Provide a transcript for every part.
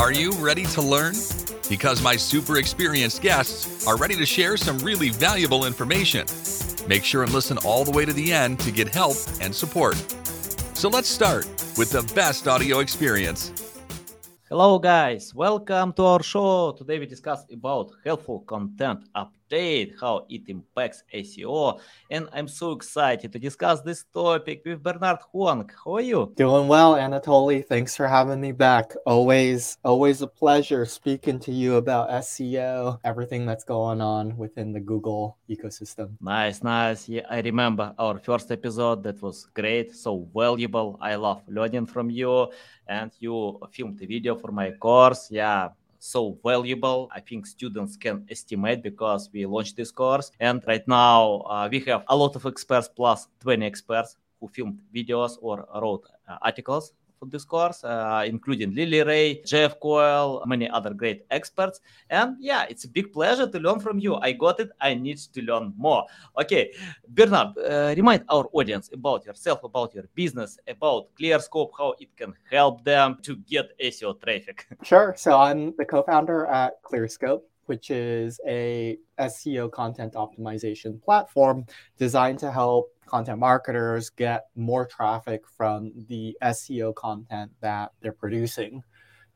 Are you ready to learn? Because my super experienced guests are ready to share some really valuable information. Make sure and listen all the way to the end to get help and support. So let's start with the best audio experience. Hello guys, welcome to our show. Today we discuss about helpful content update, how it impacts SEO, and I'm so excited to discuss this topic with Bernard Huang. How are you? Doing well, Anatoly. Thanks for having me back. Always, always a pleasure speaking to you about SEO, everything that's going on within the Google ecosystem. Nice, nice. Yeah, I remember our first episode. That was great, so valuable. I love learning from you and you filmed a video for my course. Yeah, so valuable. I think students can estimate because we launched this course. And right now uh, we have a lot of experts plus 20 experts who filmed videos or wrote uh, articles for this course, uh, including Lily Ray, Jeff Coyle, many other great experts. And yeah, it's a big pleasure to learn from you. I got it. I need to learn more. Okay, Bernard, uh, remind our audience about yourself, about your business, about ClearScope, how it can help them to get SEO traffic. Sure. So I'm the co-founder at ClearScope which is a SEO content optimization platform designed to help content marketers get more traffic from the SEO content that they're producing.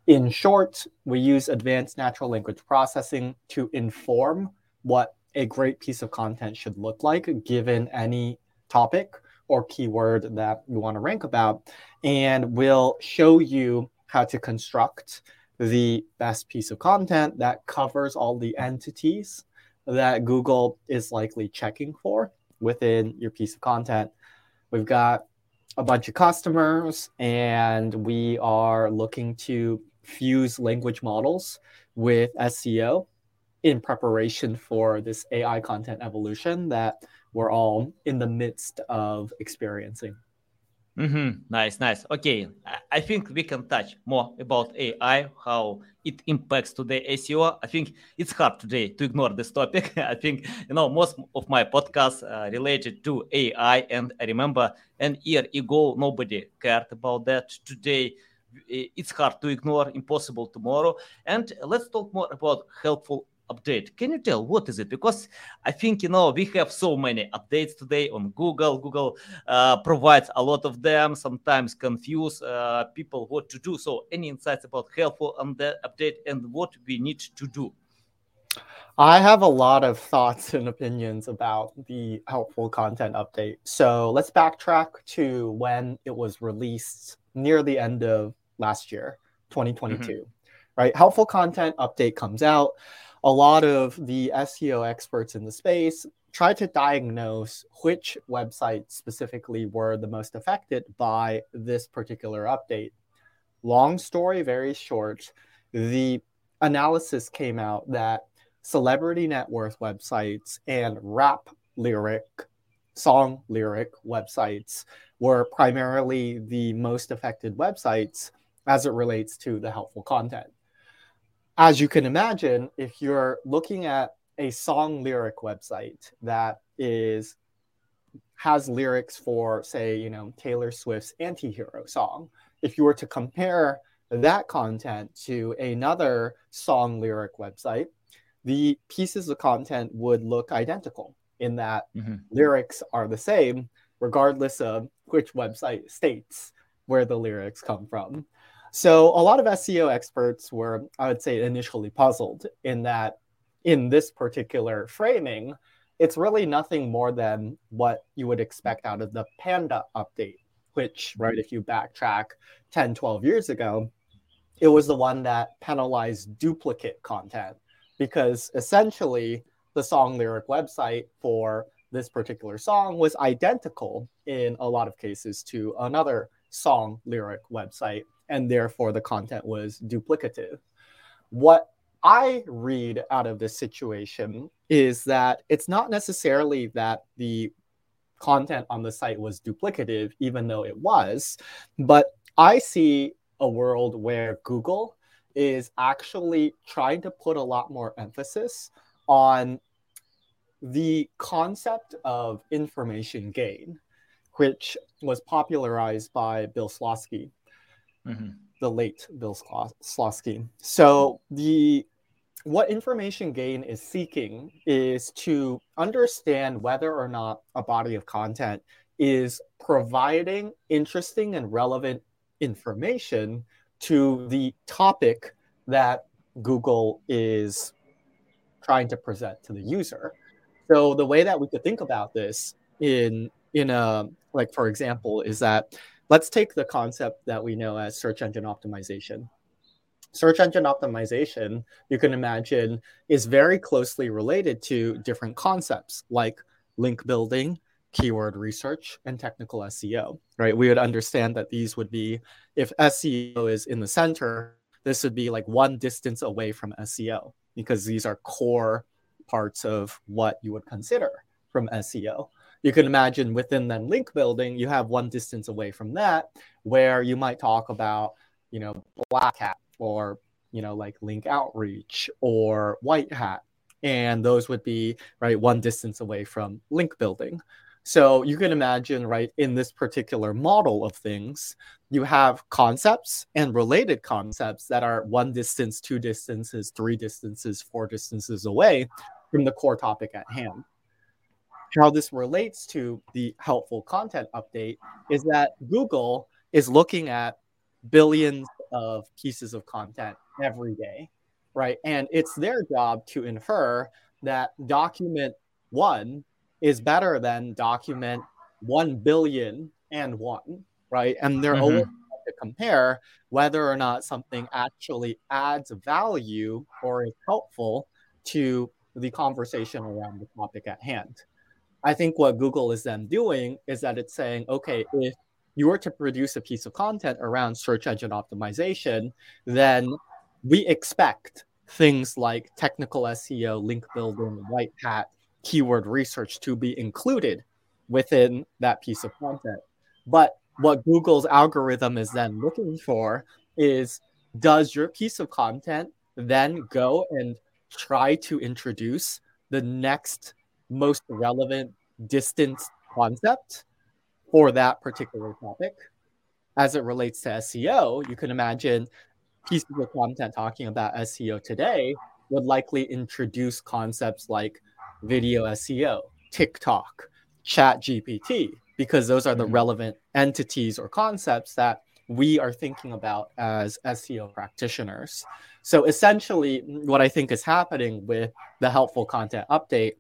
In short, we use advanced natural language processing to inform what a great piece of content should look like given any topic or keyword that you want to rank about. And we'll show you how to construct the best piece of content that covers all the entities that Google is likely checking for within your piece of content. We've got a bunch of customers, and we are looking to fuse language models with SEO in preparation for this AI content evolution that we're all in the midst of experiencing. Mm-hmm. Nice, nice. Okay, I think we can touch more about AI, how it impacts today SEO. I think it's hard today to ignore this topic. I think you know most of my podcasts are related to AI, and I remember an year ago nobody cared about that. Today it's hard to ignore, impossible tomorrow. And let's talk more about helpful update. Can you tell what is it? Because I think you know we have so many updates today on Google. Google uh, provides a lot of them. Sometimes confuse uh, people what to do. So any insights about helpful on the update and what we need to do? I have a lot of thoughts and opinions about the helpful content update. So let's backtrack to when it was released near the end of last year, 2022. Mm-hmm. Right? Helpful content update comes out a lot of the SEO experts in the space tried to diagnose which websites specifically were the most affected by this particular update. Long story, very short, the analysis came out that celebrity net worth websites and rap lyric, song lyric websites were primarily the most affected websites as it relates to the helpful content as you can imagine, if you're looking at a song lyric website that is has lyrics for say you know taylor swift's anti-hero song if you were to compare that content to another song lyric website the pieces of content would look identical in that mm-hmm. lyrics are the same regardless of which website states where the lyrics come from so a lot of SEO experts were, I would say, initially puzzled in that in this particular framing, it's really nothing more than what you would expect out of the Panda update, which, right, if you backtrack 10, 12 years ago, it was the one that penalized duplicate content because essentially the song lyric website for this particular song was identical in a lot of cases to another song lyric website and therefore the content was duplicative. What I read out of this situation is that it's not necessarily that the content on the site was duplicative, even though it was, but I see a world where Google is actually trying to put a lot more emphasis on the concept of information gain, which was popularized by Bill Slawski Mm-hmm. the late Bill Slawski. So the what information gain is seeking is to understand whether or not a body of content is providing interesting and relevant information to the topic that Google is trying to present to the user. So the way that we could think about this in in a like for example is that let's take the concept that we know as search engine optimization. Search engine optimization, you can imagine, is very closely related to different concepts like link building, keyword research, and technical SEO, right? We would understand that these would be, if SEO is in the center, this would be like one distance away from SEO because these are core parts of what you would consider from SEO. You can imagine within then link building, you have one distance away from that where you might talk about, you know, black hat or, you know, like link outreach or white hat. And those would be, right, one distance away from link building. So you can imagine, right, in this particular model of things, you have concepts and related concepts that are one distance, two distances, three distances, four distances away from the core topic at hand. How this relates to the helpful content update is that Google is looking at billions of pieces of content every day, right? And it's their job to infer that document one is better than document 1 billion and one, right? And they're mm-hmm. always to compare whether or not something actually adds value or is helpful to the conversation around the topic at hand. I think what Google is then doing is that it's saying, okay, if you were to produce a piece of content around search engine optimization, then we expect things like technical SEO, link building, white hat, keyword research to be included within that piece of content. But what Google's algorithm is then looking for is does your piece of content then go and try to introduce the next most relevant distance concept for that particular topic? As it relates to SEO, you can imagine pieces of content talking about SEO today would likely introduce concepts like video SEO, TikTok, Chat GPT, because those are the mm-hmm. relevant entities or concepts that we are thinking about as SEO practitioners. So essentially, what I think is happening with the helpful content update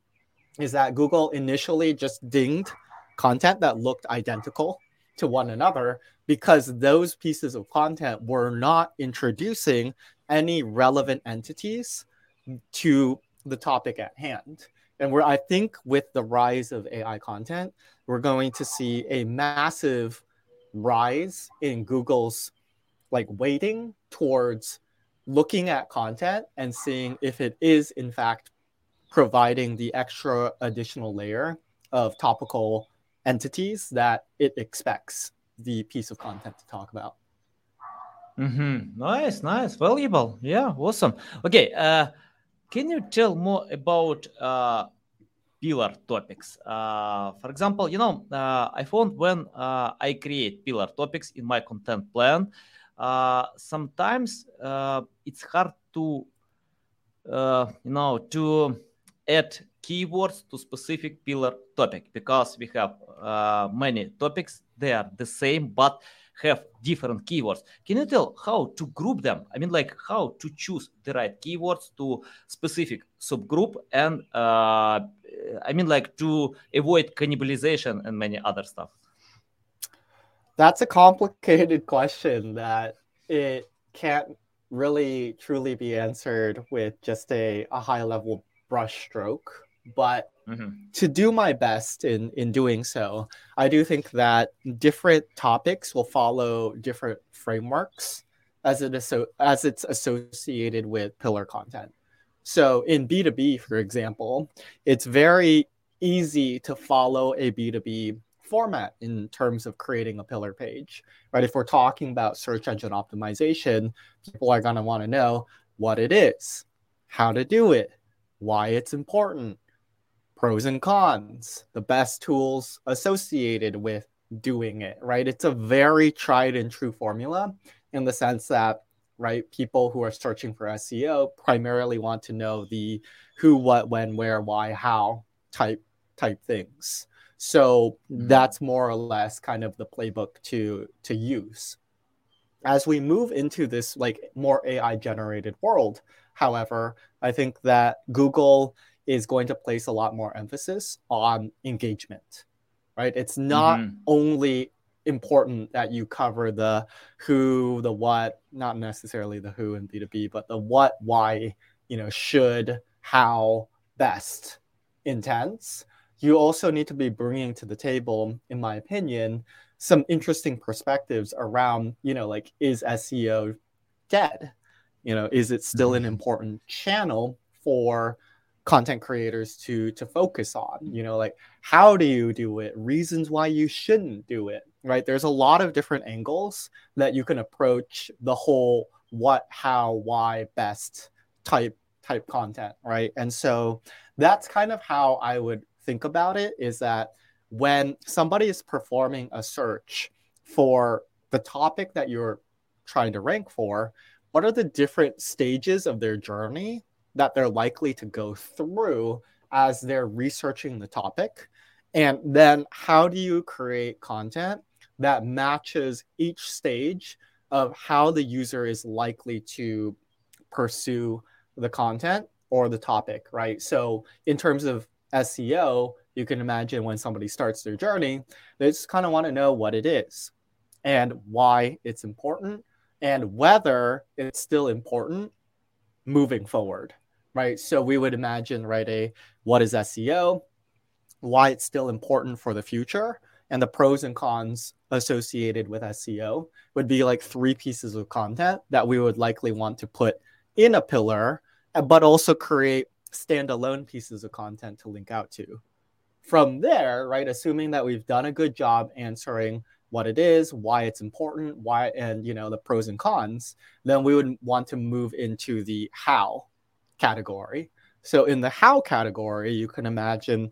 is that Google initially just dinged content that looked identical to one another because those pieces of content were not introducing any relevant entities to the topic at hand. And we're, I think, with the rise of AI content, we're going to see a massive rise in Google's like weighting towards looking at content and seeing if it is in fact providing the extra additional layer of topical entities that it expects the piece of content to talk about. Mm-hmm. Nice, nice, valuable. Yeah, awesome. Okay, uh, can you tell more about uh, pillar topics? Uh, for example, you know, uh, I found when uh, I create pillar topics in my content plan, uh, sometimes uh, it's hard to, uh, you know, to add keywords to specific pillar topic because we have many topics. They are the same, but have different keywords. Can you tell how to group them? I mean, like how to choose the right keywords to specific subgroup and uh, I mean, like to avoid cannibalization and many other stuff. That's a complicated question that it can't really truly be answered with just a, a high level brush stroke. But mm-hmm. to do my best in, in doing so, I do think that different topics will follow different frameworks as it so as it's associated with pillar content. So in B2B, for example, it's very easy to follow a B2B format in terms of creating a pillar page, right? If we're talking about search engine optimization, people are going to want to know what it is, how to do it, why it's important, pros and cons, the best tools associated with doing it, right? It's a very tried and true formula. in the sense that right people who are searching for SEO primarily want to know the who, what, when, where, why, how type type things. So mm-hmm. that's more or less kind of the playbook to to use. As we move into this like more AI generated world, however, I think that Google is going to place a lot more emphasis on engagement. Right? It's not mm-hmm. only important that you cover the who, the what, not necessarily the who in B2B, but the what, why, you know, should, how, best intents you also need to be bringing to the table, in my opinion, some interesting perspectives around, you know, like, is SEO dead? You know, is it still an mm-hmm. important channel for content creators to to focus on? You know like how do you do it? Reasons why you shouldn't do it right? There's a lot of different angles that you can approach the whole what how why best type type content right? And so that's kind of how i would think about it is that when somebody is performing a search for the topic that you're trying to rank for, what are the different stages of their journey that they're likely to go through as they're researching the topic? And then how do you create content that matches each stage of how the user is likely to pursue the content or the topic, right? So, in terms of SEO, you can imagine when somebody starts their journey, they just kind of want to know what it is and why it's important and whether it's still important moving forward, right? So we would imagine, right, a what is SEO, why it's still important for the future, and the pros and cons associated with SEO would be like three pieces of content that we would likely want to put in a pillar, but also create standalone pieces of content to link out to. From there, right, assuming that we've done a good job answering what it is, why it's important, why and you know the pros and cons, then we would want to move into the how category. So in the how category, you can imagine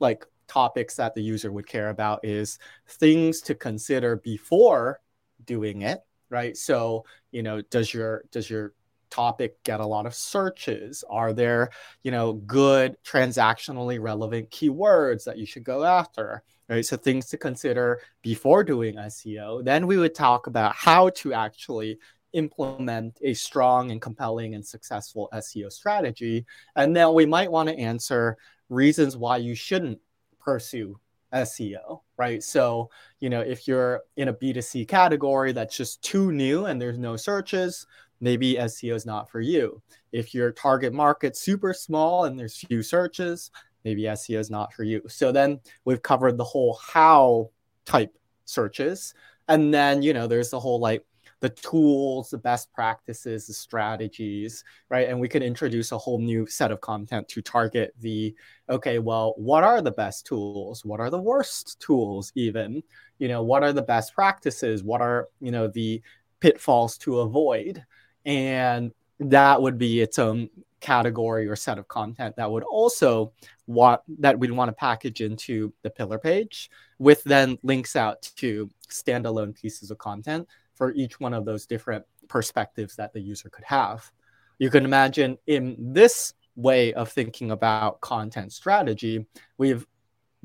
like topics that the user would care about is things to consider before doing it, right? So, you know, does your does your topic get a lot of searches? Are there, you know, good transactionally relevant keywords that you should go after? Right. So things to consider before doing SEO. Then we would talk about how to actually implement a strong and compelling and successful SEO strategy. And then we might want to answer reasons why you shouldn't pursue SEO, right? So, you know, if you're in a B2C category that's just too new and there's no searches, maybe SEO is not for you. If your target market's super small and there's few searches, maybe SEO is not for you. So then we've covered the whole how type searches. And then, you know, there's the whole like the tools, the best practices, the strategies, right? And we could introduce a whole new set of content to target the okay, well, what are the best tools? What are the worst tools, even? You know, what are the best practices? What are, you know, the pitfalls to avoid? and that would be its own category or set of content that would also want that we'd want to package into the pillar page with then links out to standalone pieces of content for each one of those different perspectives that the user could have. You can imagine in this way of thinking about content strategy, we've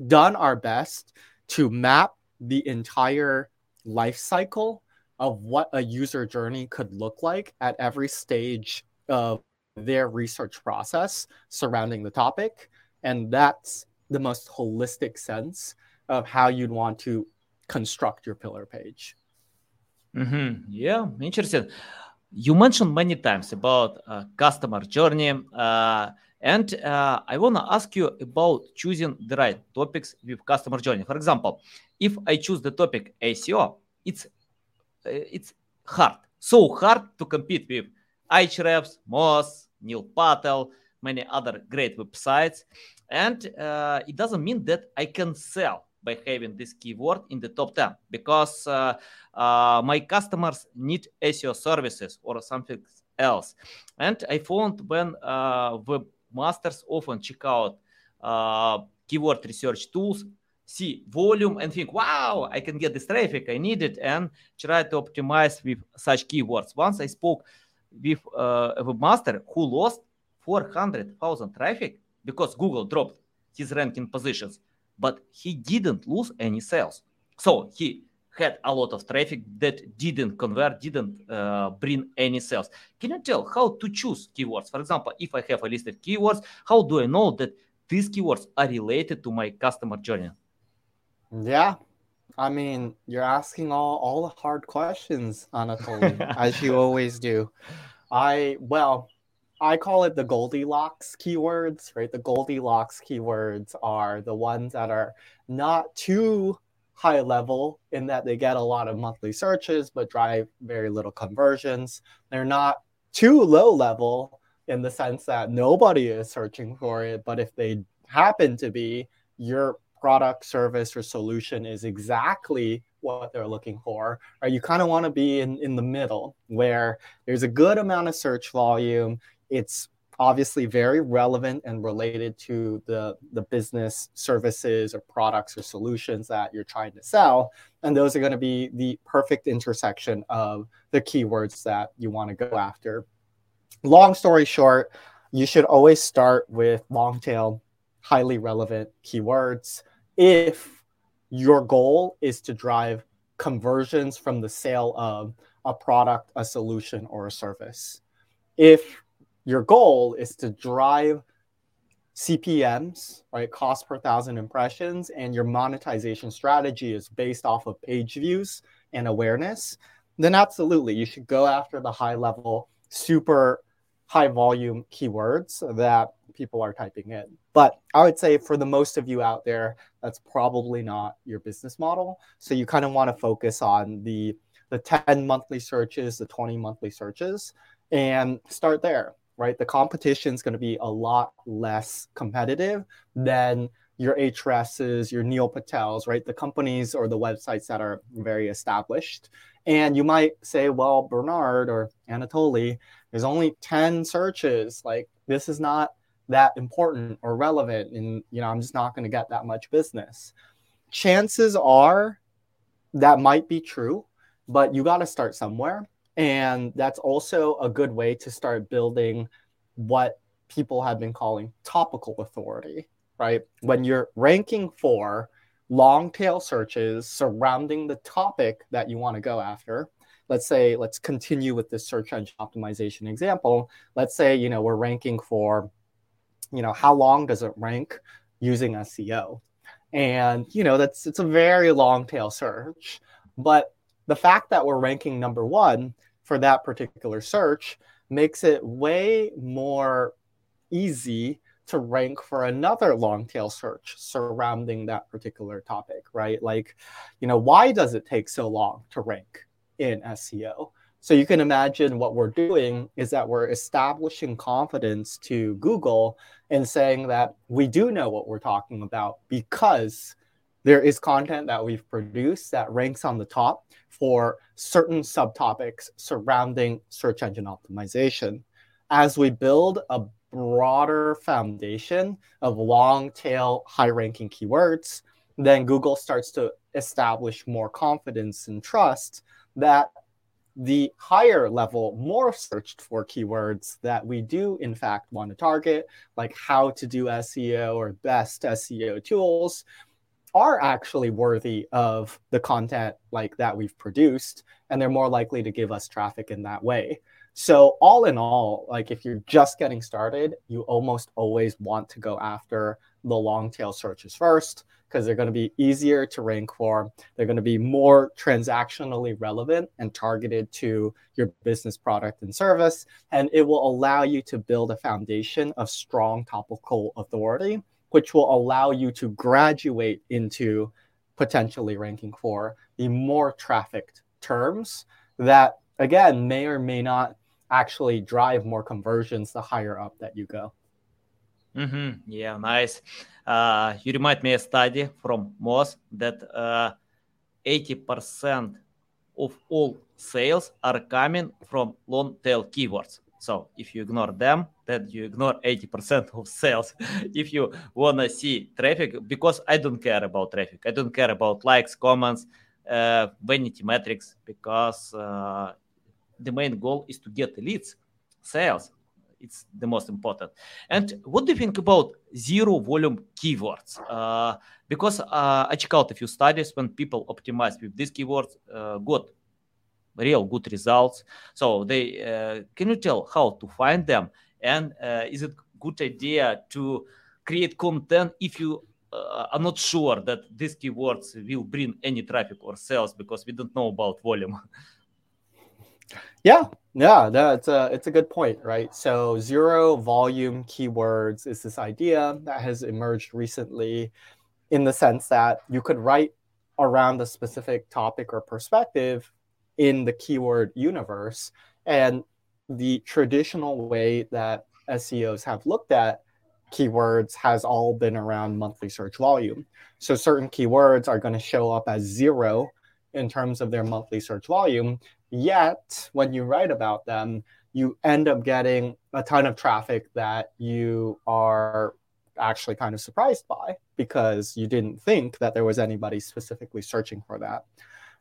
done our best to map the entire life cycle of what a user journey could look like at every stage of their research process surrounding the topic. And that's the most holistic sense of how you'd want to construct your pillar page. Mm-hmm. Yeah, interesting. You mentioned many times about uh, customer journey, uh, and uh, I want to ask you about choosing the right topics with customer journey. For example, if I choose the topic SEO, it's it's hard, so hard to compete with Ahrefs, Moz, Neil Patel, many other great websites. And uh, it doesn't mean that I can sell by having this keyword in the top 10 because uh, uh, my customers need SEO services or something else. And I found when uh, webmasters often check out uh, keyword research tools, see volume and think, wow, I can get this traffic, I need it, and try to optimize with such keywords. Once I spoke with uh, a webmaster who lost 400,000 traffic because Google dropped his ranking positions, but he didn't lose any sales. So he had a lot of traffic that didn't convert, didn't uh, bring any sales. Can you tell how to choose keywords? For example, if I have a list of keywords, how do I know that these keywords are related to my customer journey? Yeah. I mean, you're asking all, all the hard questions, Anatoly, as you always do. I, well, I call it the Goldilocks keywords, right? The Goldilocks keywords are the ones that are not too high level in that they get a lot of monthly searches but drive very little conversions. They're not too low level in the sense that nobody is searching for it, but if they happen to be, your product, service, or solution is exactly what they're looking for. Right? You kind of want to be in, in the middle where there's a good amount of search volume. It's obviously very relevant and related to the, the business services or products or solutions that you're trying to sell. And those are going to be the perfect intersection of the keywords that you want to go after. Long story short, you should always start with long tail, highly relevant keywords if your goal is to drive conversions from the sale of a product, a solution, or a service. If your goal is to drive CPMs, right, cost per thousand impressions, and your monetization strategy is based off of page views and awareness, then absolutely you should go after the high level, super high volume keywords that people are typing in. But I would say for the most of you out there, that's probably not your business model. So you kind of want to focus on the the 10 monthly searches, the 20 monthly searches, and start there right? The competition is going to be a lot less competitive than your Ahrefs, your Neil Patels, right? The companies or the websites that are very established. And you might say, well, Bernard or Anatoly, there's only 10 searches. Like this is not that important or relevant. And, you know, I'm just not going to get that much business. Chances are that might be true, but you got to start somewhere. And that's also a good way to start building what people have been calling topical authority, right? When you're ranking for long tail searches surrounding the topic that you want to go after, let's say let's continue with this search engine optimization example. Let's say, you know, we're ranking for you know, how long does it rank using SEO? And, you know, that's it's a very long tail search, but the fact that we're ranking number one for that particular search makes it way more easy to rank for another long tail search surrounding that particular topic, right? Like, you know, why does it take so long to rank in SEO? So you can imagine what we're doing is that we're establishing confidence to Google and saying that we do know what we're talking about because there is content that we've produced that ranks on the top for certain subtopics surrounding search engine optimization. As we build a broader foundation of long tail, high ranking keywords, then Google starts to establish more confidence and trust that the higher level, more searched for keywords that we do, in fact, want to target, like how to do SEO or best SEO tools, are actually worthy of the content like that we've produced and they're more likely to give us traffic in that way so all in all like if you're just getting started you almost always want to go after the long tail searches first because they're going to be easier to rank for. They're going to be more transactionally relevant and targeted to your business product and service and it will allow you to build a foundation of strong topical authority which will allow you to graduate into potentially ranking for the more trafficked terms that, again, may or may not actually drive more conversions the higher up that you go. Mm-hmm. Yeah, nice. Uh, you remind me a study from Moz that uh, 80% of all sales are coming from long tail keywords. So if you ignore them, then you ignore 80% of sales. if you want to see traffic, because I don't care about traffic, I don't care about likes, comments, uh, vanity metrics, because uh, the main goal is to get leads, sales. It's the most important. And what do you think about zero volume keywords? Uh, because uh, I check out a few studies when people optimize with these keywords, uh, got real good results. So they uh, can you tell how to find them? And uh, is it good idea to create content if you uh, are not sure that these keywords will bring any traffic or sales because we don't know about volume? Yeah, yeah, that's a it's a good point, right? So zero volume keywords is this idea that has emerged recently in the sense that you could write around a specific topic or perspective in the keyword universe. And the traditional way that SEOs have looked at keywords has all been around monthly search volume. So certain keywords are going to show up as zero in terms of their monthly search volume. Yet, when you write about them, you end up getting a ton of traffic that you are actually kind of surprised by because you didn't think that there was anybody specifically searching for that.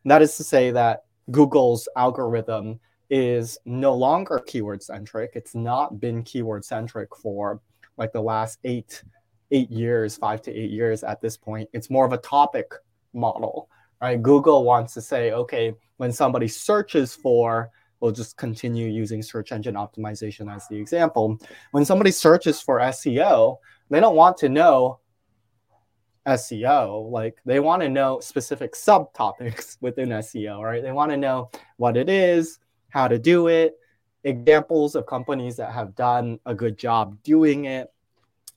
And that is to say that Google's algorithm is no longer keyword centric. It's not been keyword centric for like the last eight eight years, five to eight years at this point. It's more of a topic model, right? Google wants to say, okay, when somebody searches for, we'll just continue using search engine optimization as the example. When somebody searches for SEO, they don't want to know SEO. Like they want to know specific subtopics within SEO, right? They want to know what it is, how to do it, examples of companies that have done a good job doing it.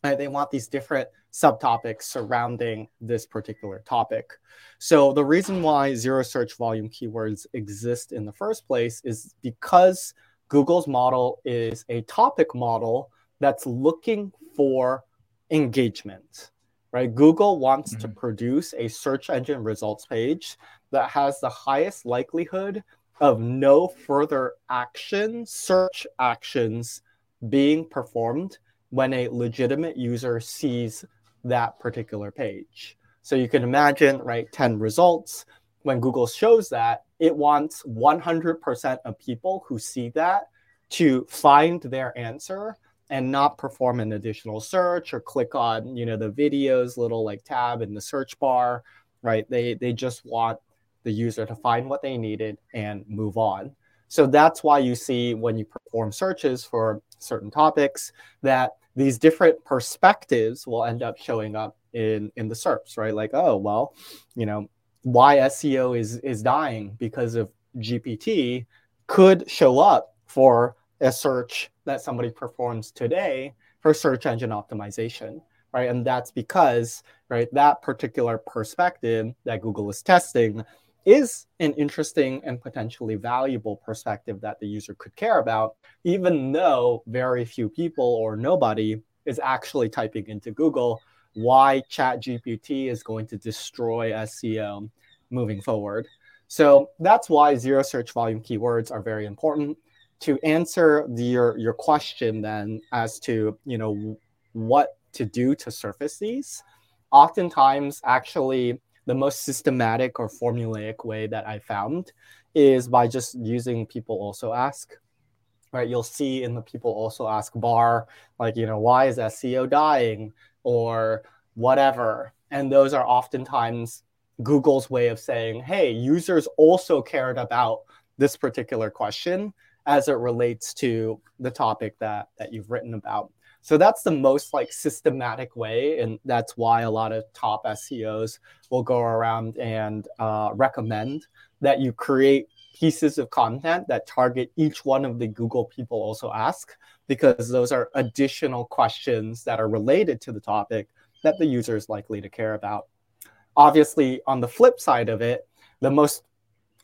And they want these different subtopics surrounding this particular topic. So the reason why zero search volume keywords exist in the first place is because Google's model is a topic model that's looking for engagement right? Google wants mm-hmm. to produce a search engine results page that has the highest likelihood of no further action, search actions being performed when a legitimate user sees that particular page. So you can imagine, right, 10 results. When Google shows that, it wants 100% of people who see that to find their answer and not perform an additional search or click on you know the videos little like tab in the search bar right they they just want the user to find what they needed and move on so that's why you see when you perform searches for certain topics that these different perspectives will end up showing up in in the SERPs, right? Like, oh well, you know, why SEO is is dying because of GPT could show up for a search that somebody performs today for search engine optimization, right? And that's because, right, that particular perspective that Google is testing is an interesting and potentially valuable perspective that the user could care about, even though very few people or nobody is actually typing into Google why ChatGPT is going to destroy SEO moving forward. So that's why zero search volume keywords are very important to answer the, your your question then as to you know what to do to surface these oftentimes actually the most systematic or formulaic way that i found is by just using people also ask right you'll see in the people also ask bar like you know why is seo dying or whatever and those are oftentimes google's way of saying hey users also cared about this particular question as it relates to the topic that that you've written about. So that's the most like systematic way, and that's why a lot of top SEOs will go around and uh, recommend that you create pieces of content that target each one of the Google people also ask, because those are additional questions that are related to the topic that the user is likely to care about. Obviously, on the flip side of it, the most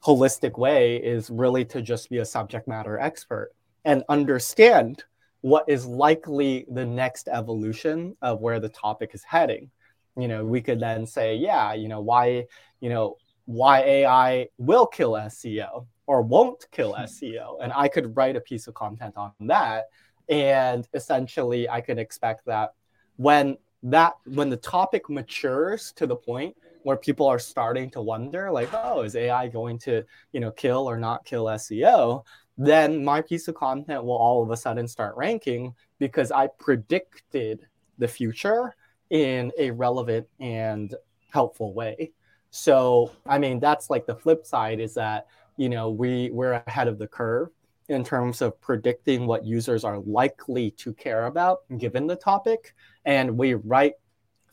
holistic way is really to just be a subject matter expert and understand what is likely the next evolution of where the topic is heading. You know, we could then say, yeah, you know, why, you know, why AI will kill SEO or won't kill SEO. And I could write a piece of content on that. And essentially, I could expect that when that when the topic matures to the point where people are starting to wonder like oh is ai going to you know kill or not kill seo then my piece of content will all of a sudden start ranking because i predicted the future in a relevant and helpful way. So i mean that's like the flip side is that you know we we're ahead of the curve in terms of predicting what users are likely to care about given the topic. And we write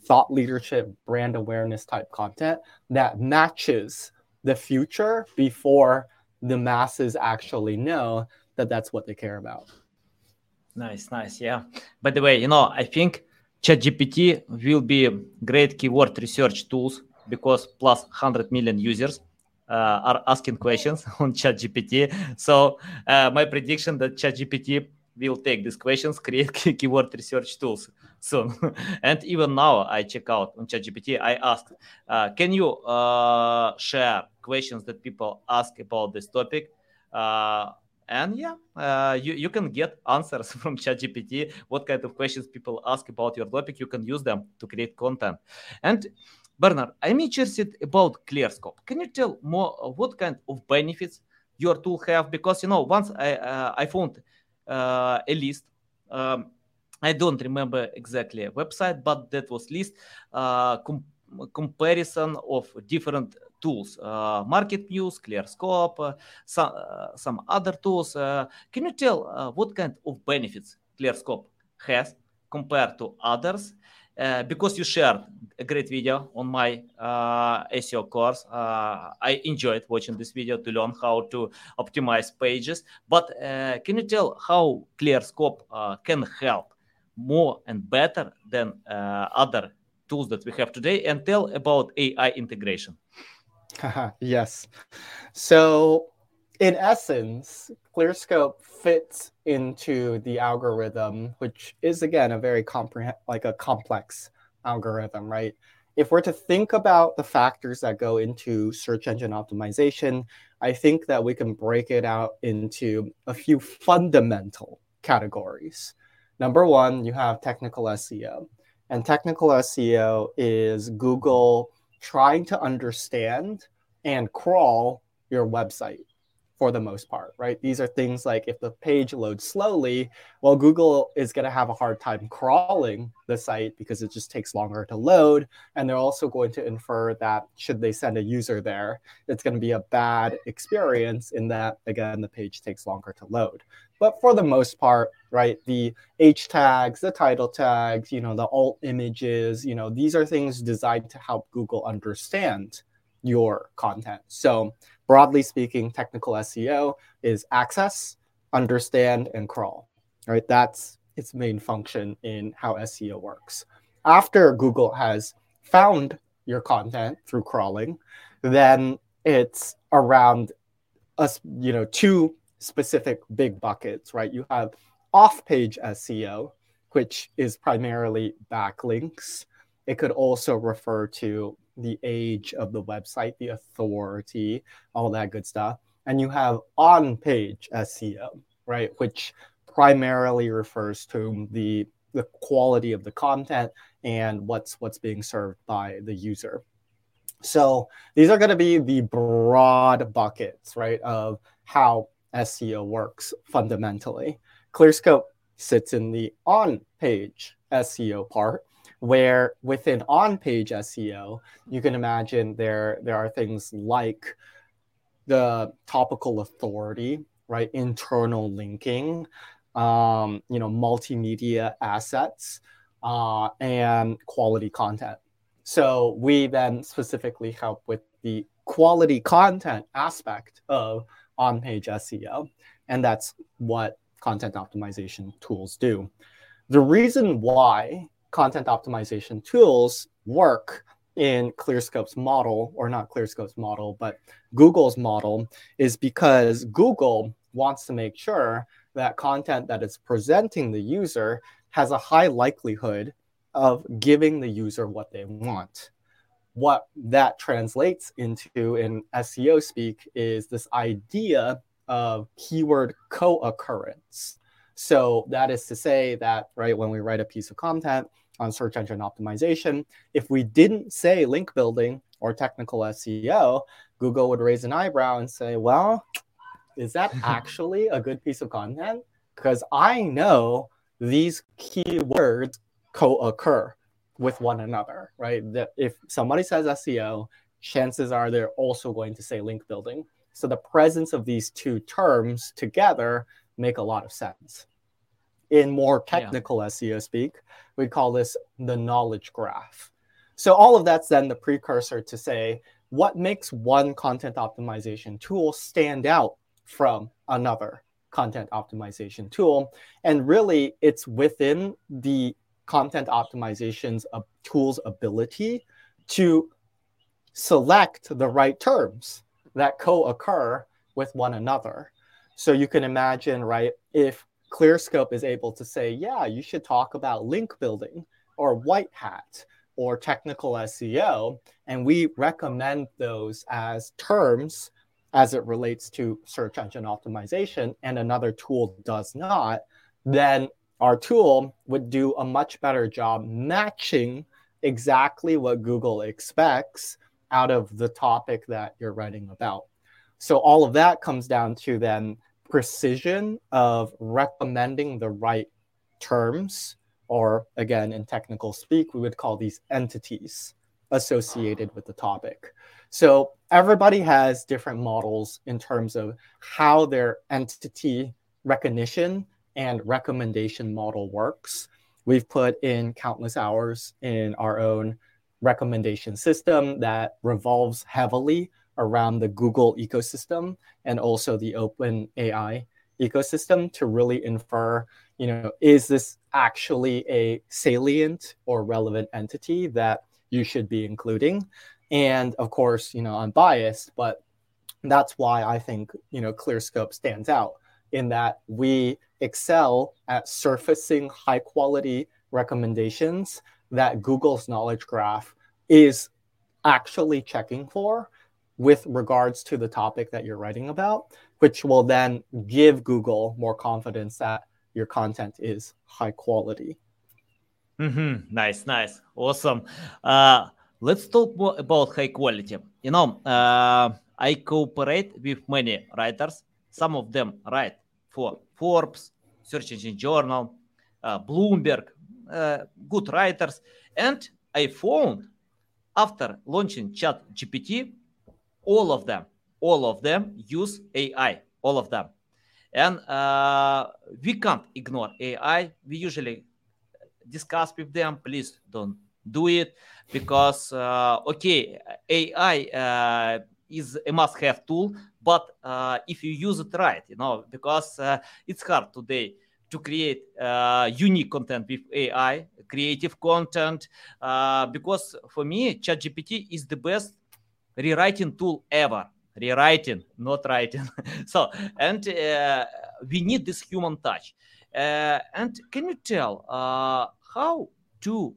thought leadership, brand awareness type content that matches the future before the masses actually know that that's what they care about. Nice, nice. Yeah. By the way, you know, I think ChatGPT will be great keyword research tools because plus 100 million users uh, are asking questions on ChatGPT. So uh, my prediction that ChatGPT will take these questions, create keyword research tools soon. and even now, I check out on ChatGPT. I ask, uh, can you uh, share questions that people ask about this topic? Uh, and yeah, uh, you, you can get answers from ChatGPT. What kind of questions people ask about your topic, you can use them to create content. And Bernard, I'm interested about ClearScope. Can you tell more what kind of benefits your tool have? Because you know, once I uh, I found uh, a list. Um, I don't remember exactly website, but that was list uh, com- comparison of different tools uh, MarketMuse clearscope uh, some, uh, some other tools uh, can you tell uh, what kind of benefits clearscope has compared to others because you shared a great video on my SEO course. I enjoyed watching this video to learn how to optimize pages. But can you tell how ClearScope can help more and better than uh, other tools that we have today? And tell about AI integration. yes. So, in essence, ClearScope fits into the algorithm, which is again a very like a complex algorithm, right? If we're to think about the factors that go into search engine optimization, I think that we can break it out into a few fundamental categories. Number one, you have technical SEO. And technical SEO is Google trying to understand and crawl your website for the most part, right? These are things like if the page loads slowly, well, Google is going to have a hard time crawling the site because it just takes longer to load. And they're also going to infer that should they send a user there, it's going to be a bad experience in that, again, the page takes longer to load. But for the most part, right, the H tags, the title tags, you know, the alt images, you know, these are things designed to help Google understand your content. So broadly speaking, technical SEO is access, understand, and crawl. Right? That's its main function in how SEO works. After Google has found your content through crawling, then it's around us, you know, two specific big buckets, right? You have off-page SEO, which is primarily backlinks. It could also refer to the age of the website, the authority, all that good stuff. And you have on page SEO, right? Which primarily refers to the the quality of the content and what's what's being served by the user. So these are going to be the broad buckets, right, of how SEO works fundamentally. ClearScope sits in the on page SEO part, where within on-page SEO, you can imagine there there are things like the topical authority, right? Internal linking, um, you know, multimedia assets, uh, and quality content. So we then specifically help with the quality content aspect of on-page SEO, and that's what content optimization tools do. The reason why content optimization tools work in ClearScope's model, or not ClearScope's model, but Google's model, is because Google wants to make sure that content that is presenting the user has a high likelihood of giving the user what they want. what that translates into in SEO speak is this idea of keyword co-occurrence. So that is to say that, right, when we write a piece of content on search engine optimization, if we didn't say link building or technical SEO, Google would raise an eyebrow and say, well, is that actually a good piece of content? Because I know these keywords co-occur with one another, right? That if somebody says SEO, chances are they're also going to say link building. So the presence of these two terms together make a lot of sense. In more technical yeah. SEO speak, we call this the knowledge graph. So all of that's then the precursor to say what makes one content optimization tool stand out from another content optimization tool. And really, it's within the content optimization's uh, tool's ability to select the right terms that co-occur with one another. So you can imagine, right, if ClearScope is able to say, yeah, you should talk about link building or white hat or technical SEO, and we recommend those as terms as it relates to search engine optimization, and another tool does not, then our tool would do a much better job matching exactly what Google expects out of the topic that you're writing about. So all of that comes down to then precision of recommending the right terms, or again, in technical speak, we would call these entities associated with the topic. So everybody has different models in terms of how their entity recognition and recommendation model works. We've put in countless hours in our own recommendation system that revolves heavily around the Google ecosystem and also the Open AI ecosystem to really infer, you know, is this actually a salient or relevant entity that you should be including? And of course, you know, I'm biased, but that's why I think, you know, ClearScope stands out in that we excel at surfacing high quality recommendations that Google's knowledge graph is actually checking for with regards to the topic that you're writing about, which will then give Google more confidence that your content is high quality. Mm-hmm. Nice, nice, awesome. Uh, let's talk more about high quality. You know, uh, I cooperate with many writers. Some of them write for Forbes, Search Engine Journal, uh, Bloomberg, uh, good writers. And I found after launching Chat GPT, all of them, all of them use AI, all of them. And uh, we can't ignore AI. We usually discuss with them, please don't do it because, uh, okay, AI uh, is a must-have tool, but uh, if you use it right, you know, because uh, it's hard today to create uh, unique content with AI, creative content, uh, because for me, ChatGPT is the best rewriting tool ever. Rewriting, not writing. so, and uh, we need this human touch. Uh, and can you tell how to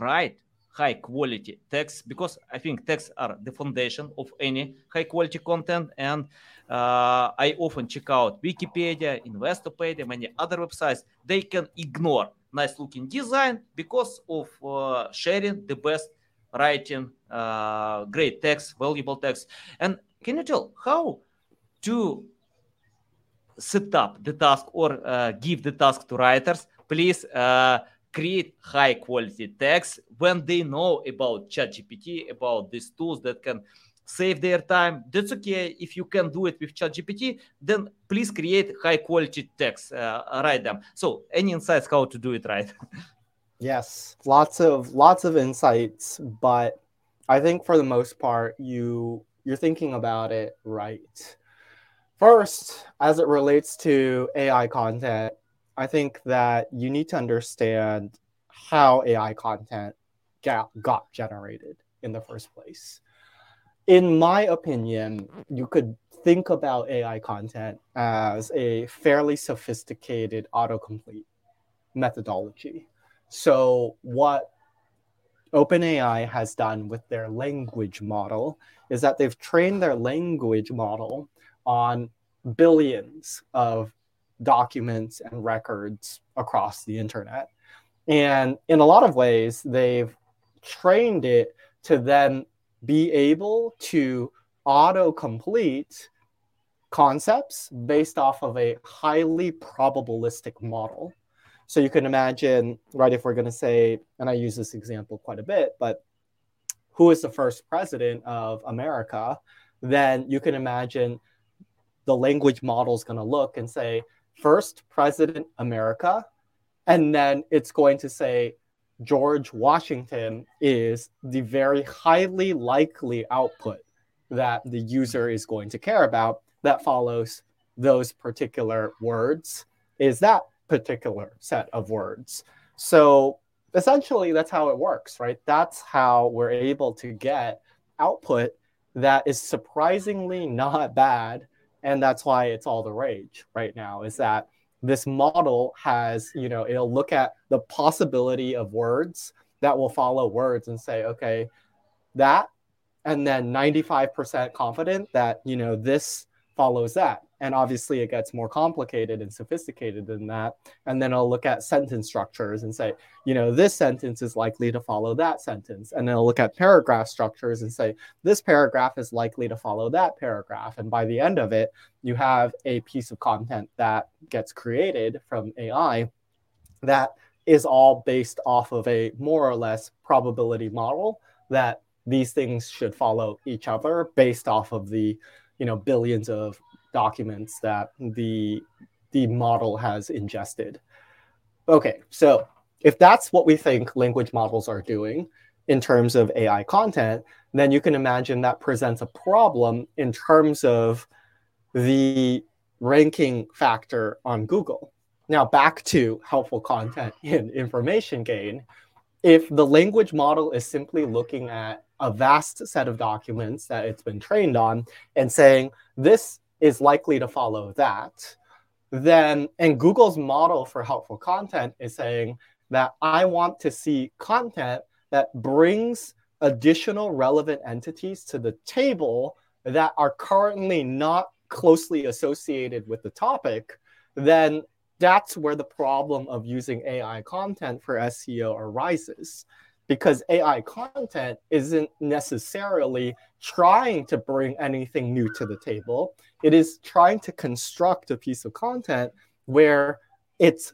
write high quality text because I think texts are the foundation of any high quality content. And uh, I often check out Wikipedia, Investopedia, many other websites. They can ignore nice looking design because of uh, sharing the best writing, uh, great text, valuable text. And can you tell how to set up the task or uh, give the task to writers? Please uh, create high quality text when they know about ChatGPT, about these tools that can save their time. That's okay. If you can do it with ChatGPT, then please create high quality text, uh, write them. So, any insights how to do it right? yes, lots of lots of insights, but I think for the most part, you you're thinking about it right. First, as it relates to AI content, I think that you need to understand how AI content got, got generated in the first place. In my opinion, you could think about AI content as a fairly sophisticated autocomplete methodology. So, what OpenAI has done with their language model is that they've trained their language model on billions of documents and records across the internet. And in a lot of ways, they've trained it to then be able to auto complete concepts based off of a highly probabilistic model. So you can imagine, right, if we're going to say, and I use this example quite a bit, but who is the first president of America, then you can imagine the language model is going to look and say, first President America, and then it's going to say George Washington is the very highly likely output that the user is going to care about that follows those particular words. Is that particular set of words. So essentially, that's how it works, right? That's how we're able to get output that is surprisingly not bad. And that's why it's all the rage right now is that this model has, you know, it'll look at the possibility of words that will follow words and say, okay, that, and then 95% confident that, you know, this follows that. And obviously, it gets more complicated and sophisticated than that. And then I'll look at sentence structures and say, you know, this sentence is likely to follow that sentence. And then I'll look at paragraph structures and say, this paragraph is likely to follow that paragraph. And by the end of it, you have a piece of content that gets created from AI that is all based off of a more or less probability model that these things should follow each other based off of the you know billions of documents that the the model has ingested. Okay, so if that's what we think language models are doing in terms of AI content, then you can imagine that presents a problem in terms of the ranking factor on Google. Now, back to helpful content in information gain. If the language model is simply looking at a vast set of documents that it's been trained on and saying this is likely to follow that, then, and Google's model for helpful content is saying that I want to see content that brings additional relevant entities to the table that are currently not closely associated with the topic, then that's where the problem of using AI content for SEO arises because AI content isn't necessarily trying to bring anything new to the table. It is trying to construct a piece of content where it's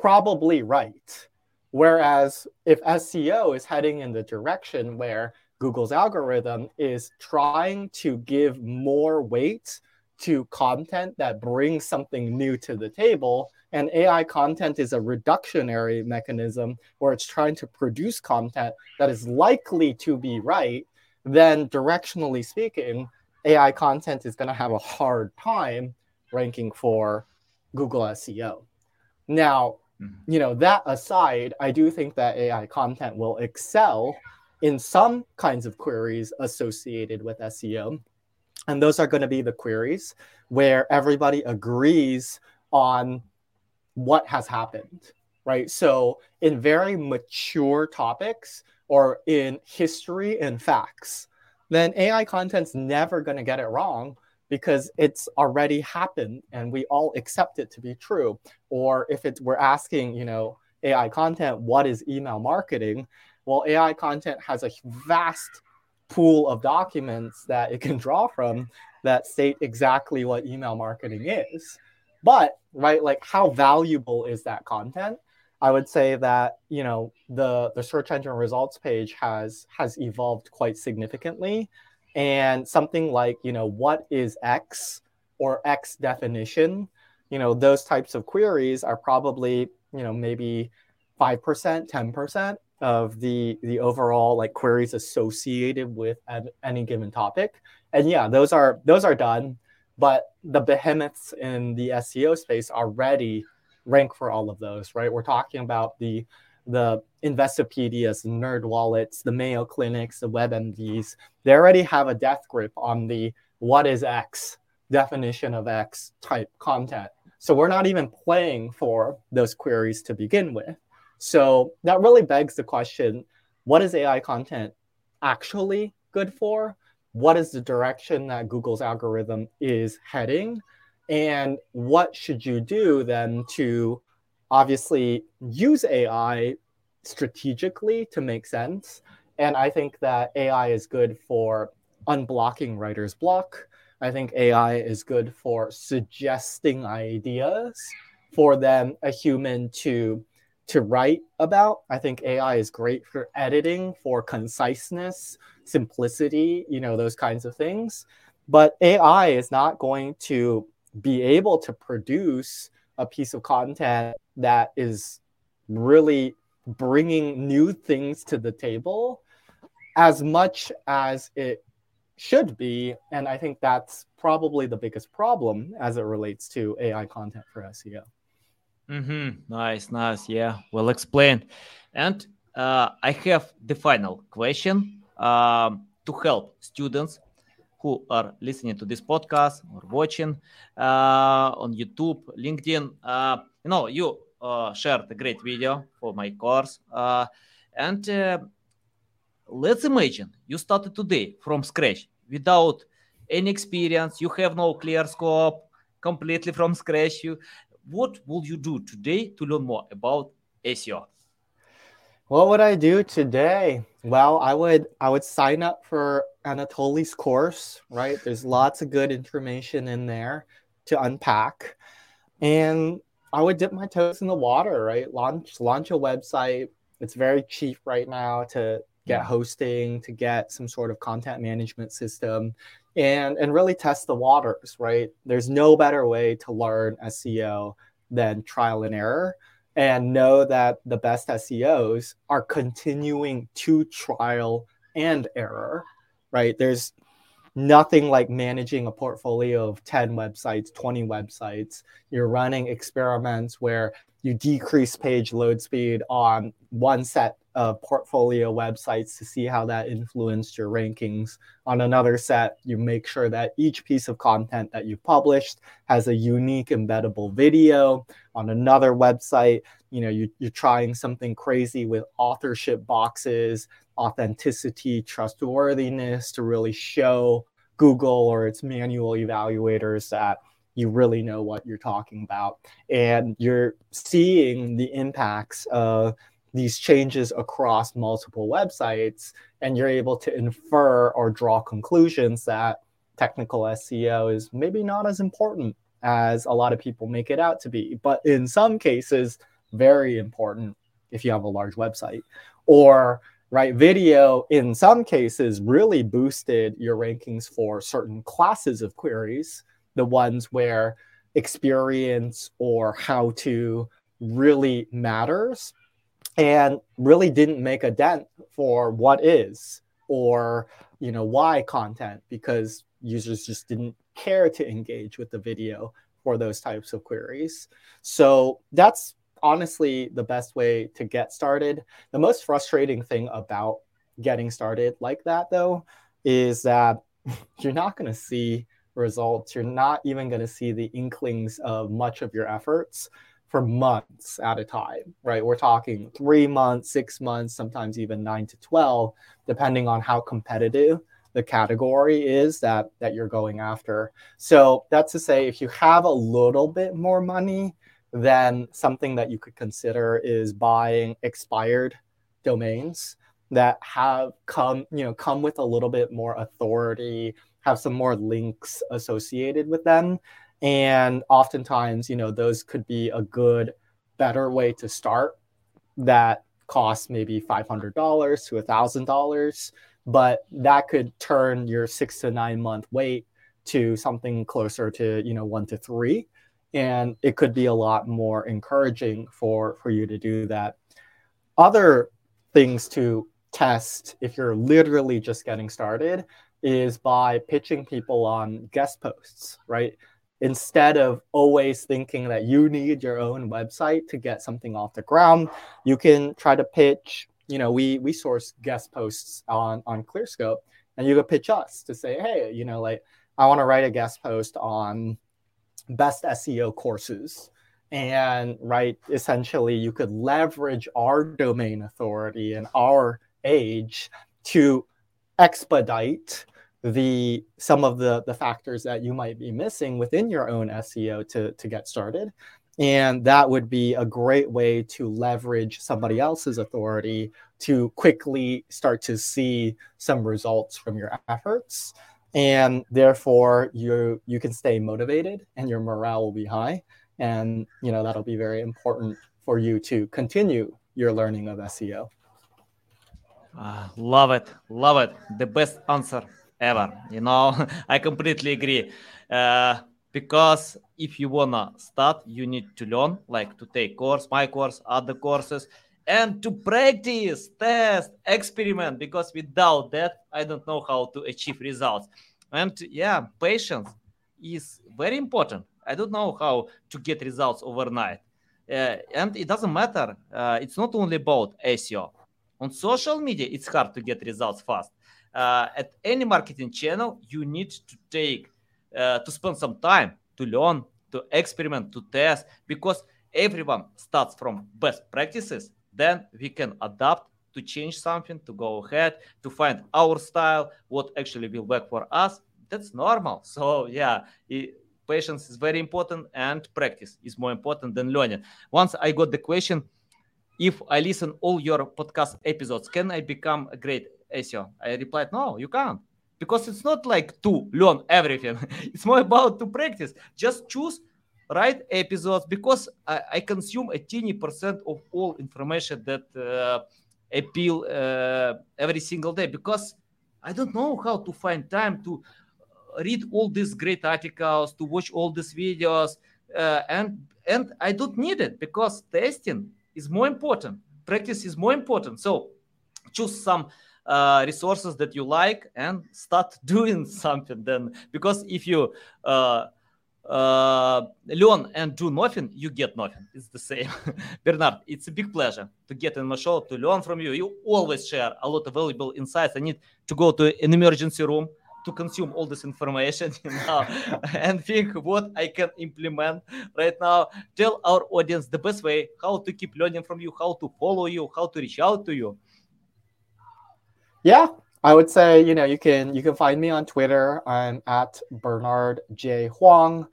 probably right. Whereas if SEO is heading in the direction where Google's algorithm is trying to give more weight to content that brings something new to the table, and AI content is a reductionary mechanism where it's trying to produce content that is likely to be right, then directionally speaking, AI content is going to have a hard time ranking for Google SEO. Now, mm-hmm. you know, that aside, I do think that AI content will excel in some kinds of queries associated with SEO. And those are going to be the queries where everybody agrees on what has happened, right? So, in very mature topics or in history and facts, then AI content's never going to get it wrong because it's already happened and we all accept it to be true. Or if it's we're asking, you know, AI content, what is email marketing? Well, AI content has a vast pool of documents that it can draw from that state exactly what email marketing is. But right, like how valuable is that content? I would say that you know the the search engine results page has has evolved quite significantly, and something like you know what is X or X definition, you know those types of queries are probably you know maybe five percent, ten percent of the the overall like queries associated with any given topic, and yeah, those are those are done but the behemoths in the SEO space already rank for all of those, right? We're talking about the the Investopedias, NerdWallets, the Mayo Clinics, the WebMDs. They already have a death grip on the what is X definition of X type content. So we're not even playing for those queries to begin with. So that really begs the question what is AI content actually good for? What is the direction that Google's algorithm is heading? And what should you do then to obviously use AI strategically to make sense? And I think that AI is good for unblocking writer's block. I think AI is good for suggesting ideas for them, a human to to write about. I think AI is great for editing, for conciseness, simplicity, you know, those kinds of things. But AI is not going to be able to produce a piece of content that is really bringing new things to the table as much as it should be. And I think that's probably the biggest problem as it relates to AI content for SEO. Mm-hmm. Nice, nice. Yeah, well explained. And uh, I have the final question um, to help students who are listening to this podcast or watching uh, on YouTube, LinkedIn. Uh, you know, you uh, shared a great video for my course. And let's imagine you started today from scratch without any experience, you have no clear scope, completely from scratch. You, what will you do today to learn more about SEO? What would I do today? Well, I would I would sign up for Anatoly's course, right? There's lots of good information in there to unpack. And I would dip my toes in the water, right? Launch launch a website. It's very cheap right now to get hosting, to get some sort of content management system and and really test the waters, right? There's no better way to learn SEO than trial and error and know that the best SEOs are continuing to trial and error, right? There's nothing like managing a portfolio of 10 websites, 20 websites. You're running experiments where you decrease page load speed on one set of portfolio websites to see how that influenced your rankings. On another set, you make sure that each piece of content that you published has a unique embeddable video. On another website, you know, you, you're trying something crazy with authorship boxes, authenticity, trustworthiness to really show Google or its manual evaluators that you really know what you're talking about. And you're seeing the impacts of these changes across multiple websites, and you're able to infer or draw conclusions that technical SEO is maybe not as important as a lot of people make it out to be, but in some cases, very important if you have a large website. Or right video in some cases really boosted your rankings for certain classes of queries the ones where experience or how to really matters and really didn't make a dent for what is or you know why content because users just didn't care to engage with the video for those types of queries. So that's honestly the best way to get started. The most frustrating thing about getting started like that though is that you're not going to see results, you're not even going to see the inklings of much of your efforts for months at a time, right? We're talking three months, six months, sometimes even nine to 12, depending on how competitive the category is that, that you're going after. So that's to say, if you have a little bit more money, then something that you could consider is buying expired domains that have come, you know, come with a little bit more authority, have some more links associated with them. And oftentimes, you know, those could be a good, better way to start that costs maybe $500 to $1,000. But that could turn your six to nine month wait to something closer to, you know, one to three. And it could be a lot more encouraging for, for you to do that. Other things to test if you're literally just getting started is by pitching people on guest posts, right? Instead of always thinking that you need your own website to get something off the ground, you can try to pitch. You know, we we source guest posts on on ClearScope, and you could pitch us to say, hey, you know, like I want to write a guest post on best SEO courses and right essentially you could leverage our domain authority and our age to expedite the some of the the factors that you might be missing within your own SEO to to get started and that would be a great way to leverage somebody else's authority to quickly start to see some results from your efforts and therefore you you can stay motivated and your morale will be high and you know that'll be very important for you to continue your learning of SEO. Uh, ah, love it, love it. The best answer ever. You know, I completely agree. Uh, because if you wanna start, you need to learn, like to take course, my course, other courses, and to practice, test, experiment. Because without that, I don't know how to achieve results. And yeah, patience is very important. I don't know how to get results overnight. Uh, and it doesn't matter. Uh, it's not only about SEO. On social media, it's hard to get results fast. Uh, at any marketing channel, you need to take uh, to spend some time to learn, to experiment, to test, because everyone starts from best practices. Then we can adapt to change something, to go ahead, to find our style, what actually will work for us. That's normal. So yeah, it, patience is very important and practice is more important than learning. Once I got the question, if I listen all your podcast episodes, can I become a great SEO? I replied, no, you can't. Because it's not like to learn everything. it's more about to practice. Just choose right episodes because I, I consume a teeny percent of all information that uh, appeal uh, every single day because I don't know how to find time to read all these great articles, to watch all these videos, uh, and and I don't need it because testing is more important. Practice is more important. So choose some uh, resources that you like and start doing something. Then because if you uh, uh, learn and do nothing, you get nothing. It's the same. Bernard, it's a big pleasure to get in my show, to learn from you. You always share a lot of valuable insights. I need to go to an emergency room to consume all this information you know, and think what I can implement right now. Tell our audience the best way how to keep learning from you, how to follow you, how to reach out to you. Yeah, I would say you know you can you can find me on Twitter. I'm at Bernard J Huang.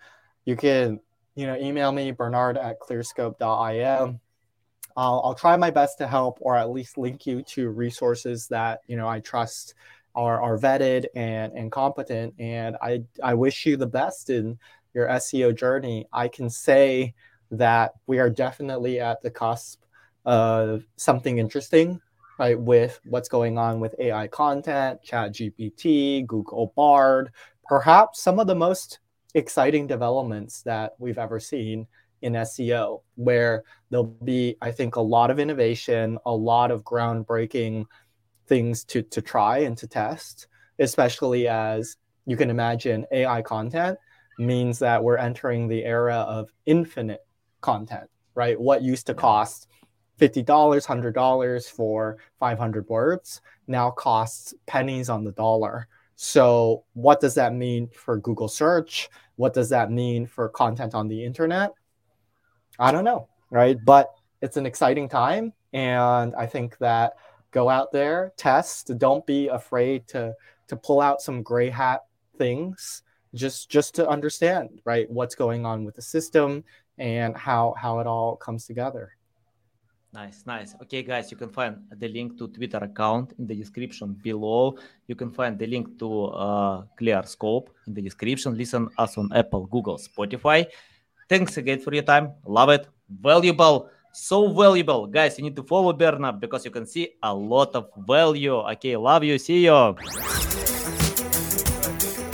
You can you know email me Bernard at clearscope.im. I'll, I'll try my best to help or at least link you to resources that you know I trust are, are vetted and, and competent. And I, I wish you the best in your SEO journey. I can say that we are definitely at the cusp of something interesting, right? With what's going on with AI content, ChatGPT, Google Bard, perhaps some of the most exciting developments that we've ever seen in SEO, where there'll be, I think, a lot of innovation, a lot of groundbreaking things to to try and to test, especially as you can imagine AI content means that we're entering the era of infinite content, right? What used to cost $50, $100 for 500 words now costs pennies on the dollar. So, what does that mean for Google search? What does that mean for content on the internet? I don't know, right? But it's an exciting time. And I think that go out there, test. Don't be afraid to to pull out some gray hat things just just to understand right what's going on with the system and how how it all comes together. Nice, nice. Okay, guys, you can find the link to Twitter account in the description below. You can find the link to uh, ClearScope in the description. Listen us on Apple, Google, Spotify. Thanks again for your time. Love it. Valuable so valuable. Guys, you need to follow Bernard because you can see a lot of value. Okay, love you. See you.